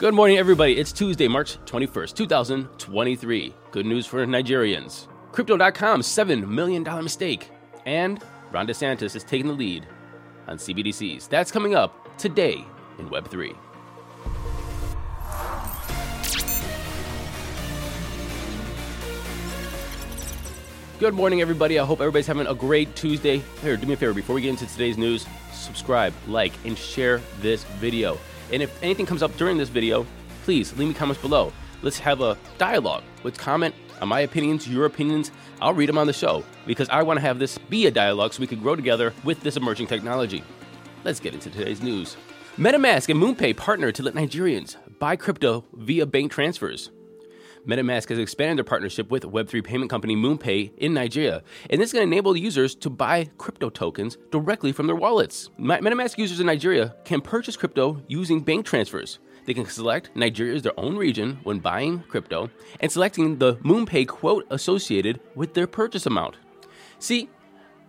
Good morning, everybody. It's Tuesday, March 21st, 2023. Good news for Nigerians. Crypto.com's $7 million mistake. And Ron DeSantis is taking the lead on CBDCs. That's coming up today in Web3. Good morning, everybody. I hope everybody's having a great Tuesday. Here, do me a favor before we get into today's news, subscribe, like, and share this video. And if anything comes up during this video, please leave me comments below. Let's have a dialogue. Let's comment on my opinions, your opinions. I'll read them on the show because I want to have this be a dialogue so we can grow together with this emerging technology. Let's get into today's news. MetaMask and MoonPay partner to let Nigerians buy crypto via bank transfers. MetaMask has expanded their partnership with Web3 payment company MoonPay in Nigeria, and this is going to enable users to buy crypto tokens directly from their wallets. MetaMask users in Nigeria can purchase crypto using bank transfers. They can select Nigeria as their own region when buying crypto and selecting the MoonPay quote associated with their purchase amount. See,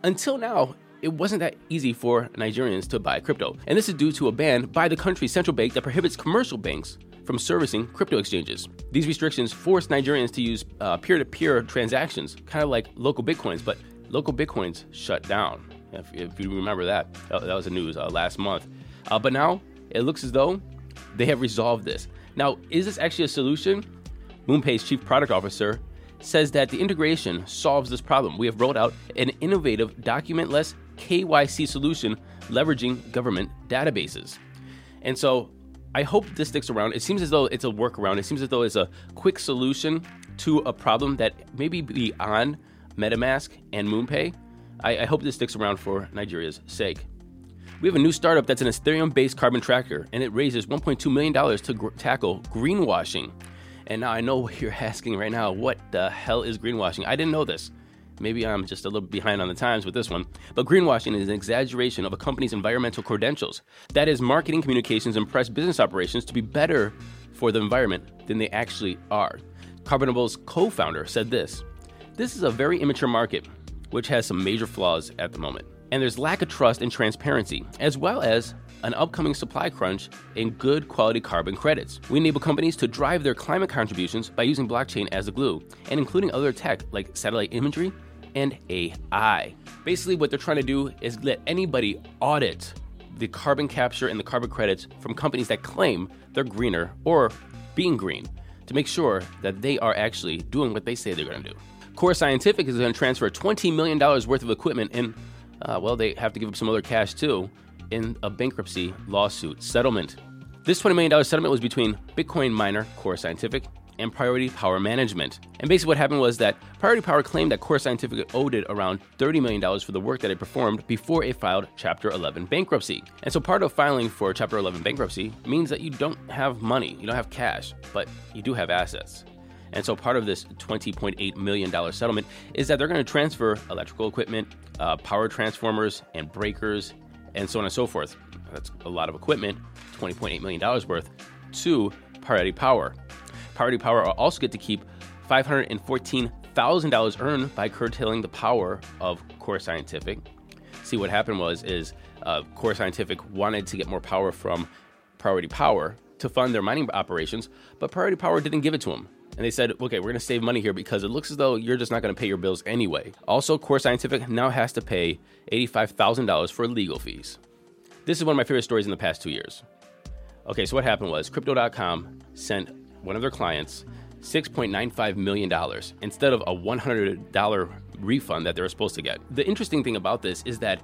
until now, it wasn't that easy for Nigerians to buy crypto, and this is due to a ban by the country's central bank that prohibits commercial banks from servicing crypto exchanges. These restrictions force Nigerians to use peer to peer transactions, kind of like LocalBitcoins, but LocalBitcoins shut down. If, if you remember that, that was the news uh, last month. Uh, but now it looks as though they have resolved this. Now, is this actually a solution? MoonPay's chief product officer says that the integration solves this problem. We have rolled out an innovative documentless KYC solution leveraging government databases. And so I hope this sticks around. It seems as though it's a workaround. It seems as though it's a quick solution to a problem that maybe beyond MetaMask and MoonPay. I, I hope this sticks around for Nigeria's sake. We have a new startup that's an Ethereum based carbon tracker, and it raises $1.2 million to gr- tackle greenwashing. And now I know what you're asking right now what the hell is greenwashing? I didn't know this. Maybe I'm just a little behind on the times with this one. But greenwashing is an exaggeration of a company's environmental credentials. That is, marketing communications and press business operations to be better for the environment than they actually are. Carbonable's co founder said this This is a very immature market, which has some major flaws at the moment. And there's lack of trust and transparency, as well as an upcoming supply crunch in good quality carbon credits. We enable companies to drive their climate contributions by using blockchain as a glue and including other tech like satellite imagery and AI. Basically, what they're trying to do is let anybody audit the carbon capture and the carbon credits from companies that claim they're greener or being green to make sure that they are actually doing what they say they're going to do. Core Scientific is going to transfer $20 million worth of equipment and, uh, well, they have to give up some other cash too in a bankruptcy lawsuit settlement. This $20 million settlement was between Bitcoin miner Core Scientific and Priority Power Management. And basically, what happened was that Priority Power claimed that Core Scientific owed it around $30 million for the work that it performed before it filed Chapter 11 bankruptcy. And so, part of filing for Chapter 11 bankruptcy means that you don't have money, you don't have cash, but you do have assets. And so, part of this $20.8 million settlement is that they're going to transfer electrical equipment, uh, power transformers, and breakers, and so on and so forth. that's a lot of equipment, $20.8 million worth, to Priority Power. Priority Power also get to keep $514,000 earned by curtailing the power of Core Scientific. See, what happened was is uh, Core Scientific wanted to get more power from Priority Power to fund their mining operations, but Priority Power didn't give it to them. And they said, okay, we're going to save money here because it looks as though you're just not going to pay your bills anyway. Also, Core Scientific now has to pay $85,000 for legal fees. This is one of my favorite stories in the past two years. Okay, so what happened was Crypto.com sent one of their clients $6.95 million instead of a $100 refund that they were supposed to get. The interesting thing about this is that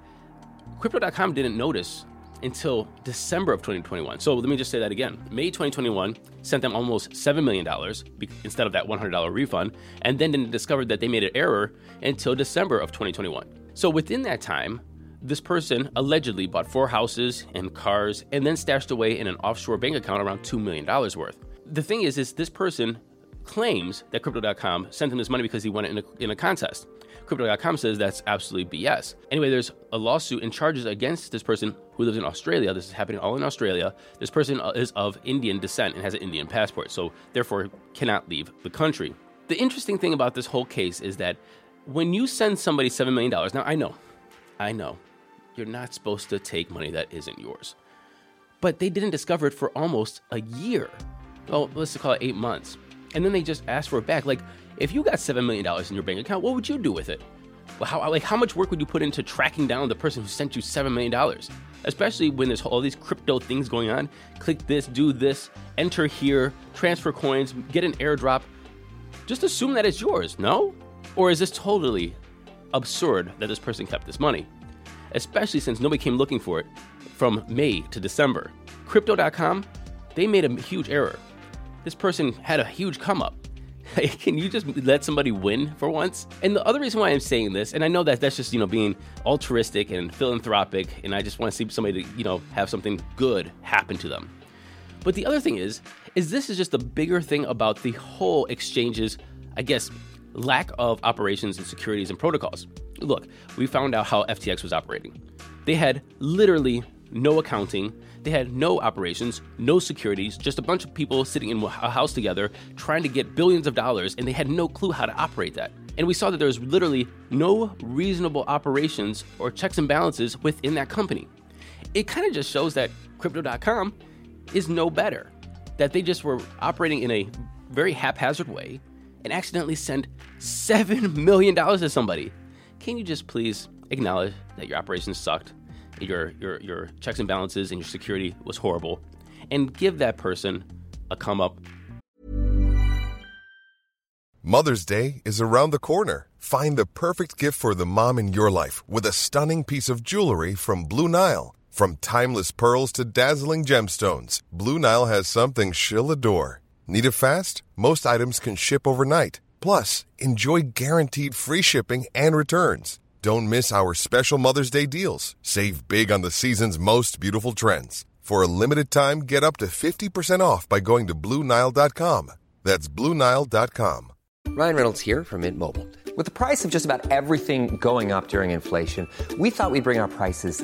Crypto.com didn't notice until December of 2021. So let me just say that again. May 2021 sent them almost $7 million instead of that $100 refund, and then didn't discover that they made an error until December of 2021. So within that time, this person allegedly bought four houses and cars and then stashed away in an offshore bank account around $2 million worth. The thing is, is this person claims that Crypto.com sent him this money because he won it in a, in a contest. Crypto.com says that's absolutely BS. Anyway, there's a lawsuit and charges against this person who lives in Australia. This is happening all in Australia. This person uh, is of Indian descent and has an Indian passport, so therefore cannot leave the country. The interesting thing about this whole case is that when you send somebody $7 million, now I know, I know, you're not supposed to take money that isn't yours. But they didn't discover it for almost a year. Well, let's call it eight months. And then they just ask for it back. Like, if you got $7 million in your bank account, what would you do with it? Well, how, like, how much work would you put into tracking down the person who sent you $7 million? Especially when there's all these crypto things going on. Click this, do this, enter here, transfer coins, get an airdrop. Just assume that it's yours, no? Or is this totally absurd that this person kept this money? Especially since nobody came looking for it from May to December. Crypto.com, they made a huge error. This person had a huge come up. Can you just let somebody win for once? And the other reason why I'm saying this, and I know that that's just, you know, being altruistic and philanthropic, and I just want to see somebody to, you know, have something good happen to them. But the other thing is, is this is just the bigger thing about the whole exchanges, I guess, lack of operations and securities and protocols. Look, we found out how FTX was operating. They had literally no accounting, they had no operations, no securities, just a bunch of people sitting in a house together trying to get billions of dollars, and they had no clue how to operate that. And we saw that there was literally no reasonable operations or checks and balances within that company. It kind of just shows that Crypto.com is no better, that they just were operating in a very haphazard way and accidentally sent $7 million to somebody. Can you just please acknowledge that your operations sucked your, your, your checks and balances and your security was horrible, and give that person a come up. Mother's Day is around the corner. Find the perfect gift for the mom in your life with a stunning piece of jewelry from Blue Nile. From timeless pearls to dazzling gemstones, Blue Nile has something she'll adore. Need it fast? Most items can ship overnight. Plus, enjoy guaranteed free shipping and returns. Don't miss our special Mother's Day deals. Save big on the season's most beautiful trends. For a limited time, get up to 50% off by going to Bluenile.com. That's Bluenile.com. Ryan Reynolds here from Mint Mobile. With the price of just about everything going up during inflation, we thought we'd bring our prices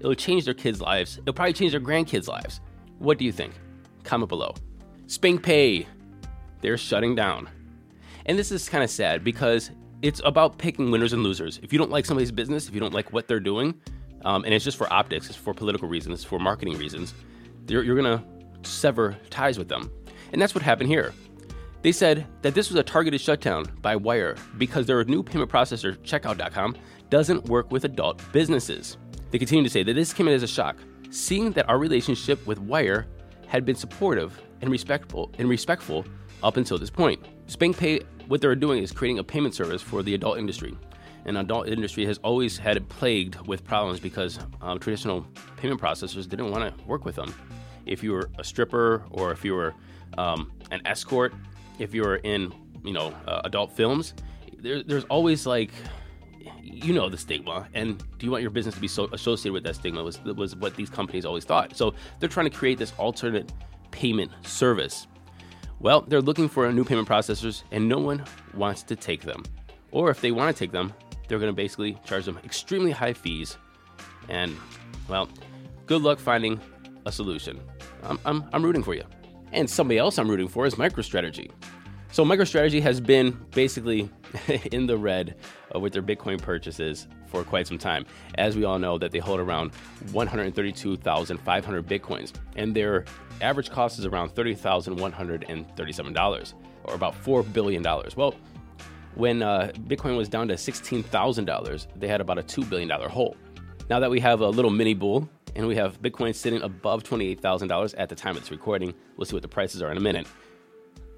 It'll change their kids' lives. It'll probably change their grandkids' lives. What do you think? Comment below. SpankPay, they're shutting down. And this is kind of sad because it's about picking winners and losers. If you don't like somebody's business, if you don't like what they're doing, um, and it's just for optics, it's for political reasons, it's for marketing reasons, you're, you're going to sever ties with them. And that's what happened here. They said that this was a targeted shutdown by Wyre because their new payment processor, Checkout.com, doesn't work with adult businesses. They continue to say that this came in as a shock, seeing that our relationship with Wyre had been supportive and respectful and respectful up until this point. SpankPay, what they're doing is creating a payment service for the adult industry. And adult industry has always had it plagued with problems because um, traditional payment processors didn't want to work with them. if you were a stripper or if you were um, an escort, if you were in you know uh, adult films, there, there's always like you know the stigma and do you want your business to be so associated with that stigma was was what these companies always thought. So they're trying to create this alternate payment service. Well they're looking for new payment processors and no one wants to take them. Or if they want to take them they're going to basically charge them extremely high fees and well good luck finding a solution. I'm, I'm, I'm rooting for you. And somebody else i'm rooting for is microstrategy so MicroStrategy has been basically in the red uh, with their Bitcoin purchases for quite some time. As we all know, that they hold around 132,500 Bitcoins, and their average cost is around $30,137, or about $4 billion. Well, when uh, Bitcoin was down to $16,000, they had about a $2 billion hole. Now that we have a little mini bull and we have Bitcoin sitting above $28,000 at the time of this recording, we'll see what the prices are in a minute.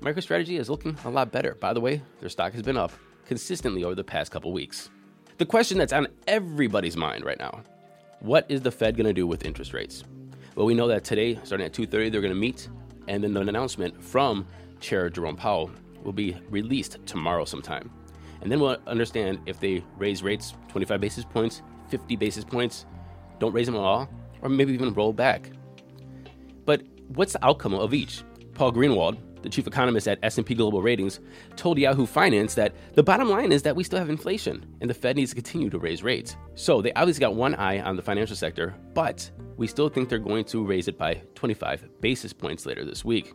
MicroStrategy is looking a lot better. By the way, their stock has been up consistently over the past couple weeks. The question that's on everybody's mind right now what is the Fed going to do with interest rates? Well, we know that today, starting at 2:30, they're going to meet, and then an announcement from Chair Jerome Powell will be released tomorrow sometime. And then we'll understand if they raise rates 25 basis points, 50 basis points, don't raise them at all, or maybe even roll back. But what's the outcome of each? Paul Gruenwald, the chief economist at S&P Global Ratings, told Yahoo Finance that the bottom line is that we still have inflation and the Fed needs to continue to raise rates. So they obviously got one eye on the financial sector, but we still think they're going to raise it by 25 basis points later this week.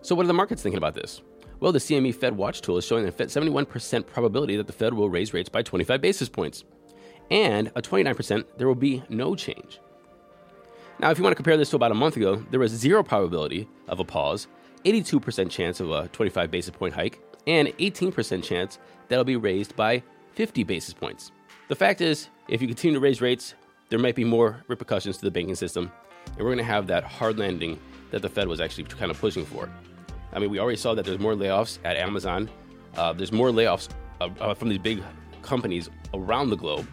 So what are the markets thinking about this? Well, the CME Fed Watch tool is showing a 71% probability that the Fed will raise rates by 25 basis points, and a 29% there will be no change. Now, if you want to compare this to about a month ago, there was zero probability of a pause 82% chance of a 25 basis point hike, and 18% chance that it'll be raised by 50 basis points. The fact is, if you continue to raise rates, there might be more repercussions to the banking system, and we're going to have that hard landing that the Fed was actually kind of pushing for. I mean, we already saw that there's more layoffs at Amazon. Uh, there's more layoffs uh, uh, from these big companies around the globe,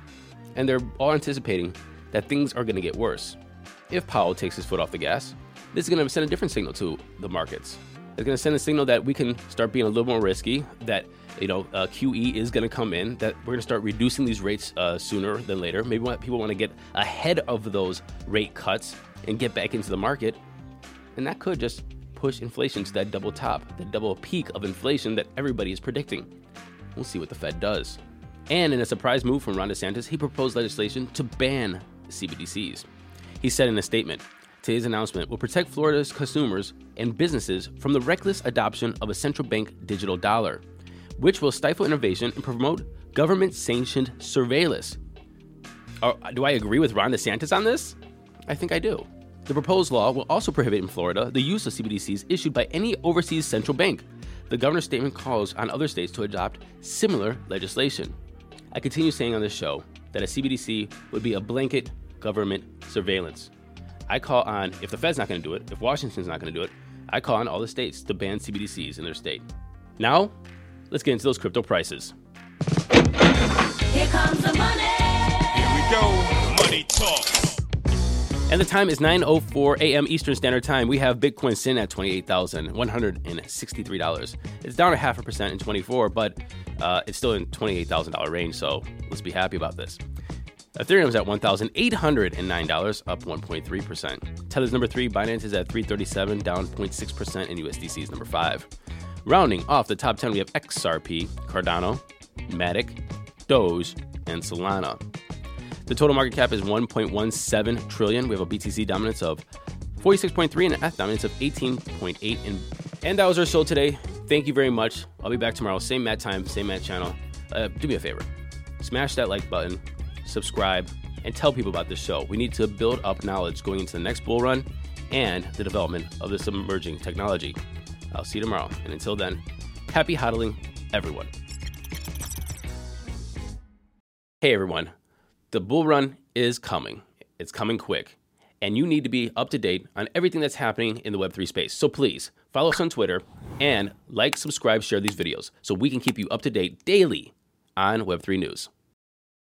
and they're all anticipating that things are going to get worse. If Powell takes his foot off the gas, this is going to send a different signal to the markets. It's going to send a signal that we can start being a little more risky, that you know uh, QE is going to come in, that we're going to start reducing these rates uh, sooner than later. Maybe people want to get ahead of those rate cuts and get back into the market, and that could just push inflation to that double top, the double peak of inflation that everybody is predicting. We'll see what the Fed does. And in a surprise move from Ron DeSantis, he proposed legislation to ban CBDCs. He said in a statement, Today's announcement will protect Florida's consumers and businesses from the reckless adoption of a central bank digital dollar, which will stifle innovation and promote government sanctioned surveillance. Uh, do I agree with Ron DeSantis on this? I think I do. The proposed law will also prohibit in Florida the use of CBDCs issued by any overseas central bank. The governor's statement calls on other states to adopt similar legislation. I continue saying on this show that a CBDC would be a blanket government surveillance. I call on, if the Fed's not going to do it, if Washington's not going to do it, I call on all the states to ban CBDCs in their state. Now, let's get into those crypto prices. Here comes the money. Here we go. Money talk. And the time is 9:04 a.m. Eastern Standard Time. We have Bitcoin sitting at $28,163. It's down a half a percent in 24, but uh, it's still in $28,000 range. So let's be happy about this. Ethereum is at $1,809, up 1.3%. Tether's number three, Binance is at 337, down 0.6%, and USDC is number five. Rounding off the top 10, we have XRP, Cardano, Matic, Doge, and Solana. The total market cap is 1.17 trillion. We have a BTC dominance of 46.3 and an ETH dominance of 18.8. And, and that was our show today. Thank you very much. I'll be back tomorrow, same mat time, same mat channel. Uh, do me a favor, smash that like button subscribe, and tell people about this show. We need to build up knowledge going into the next bull run and the development of this emerging technology. I'll see you tomorrow. And until then, happy hodling, everyone. Hey, everyone. The bull run is coming. It's coming quick. And you need to be up to date on everything that's happening in the Web3 space. So please follow us on Twitter and like, subscribe, share these videos so we can keep you up to date daily on Web3 News.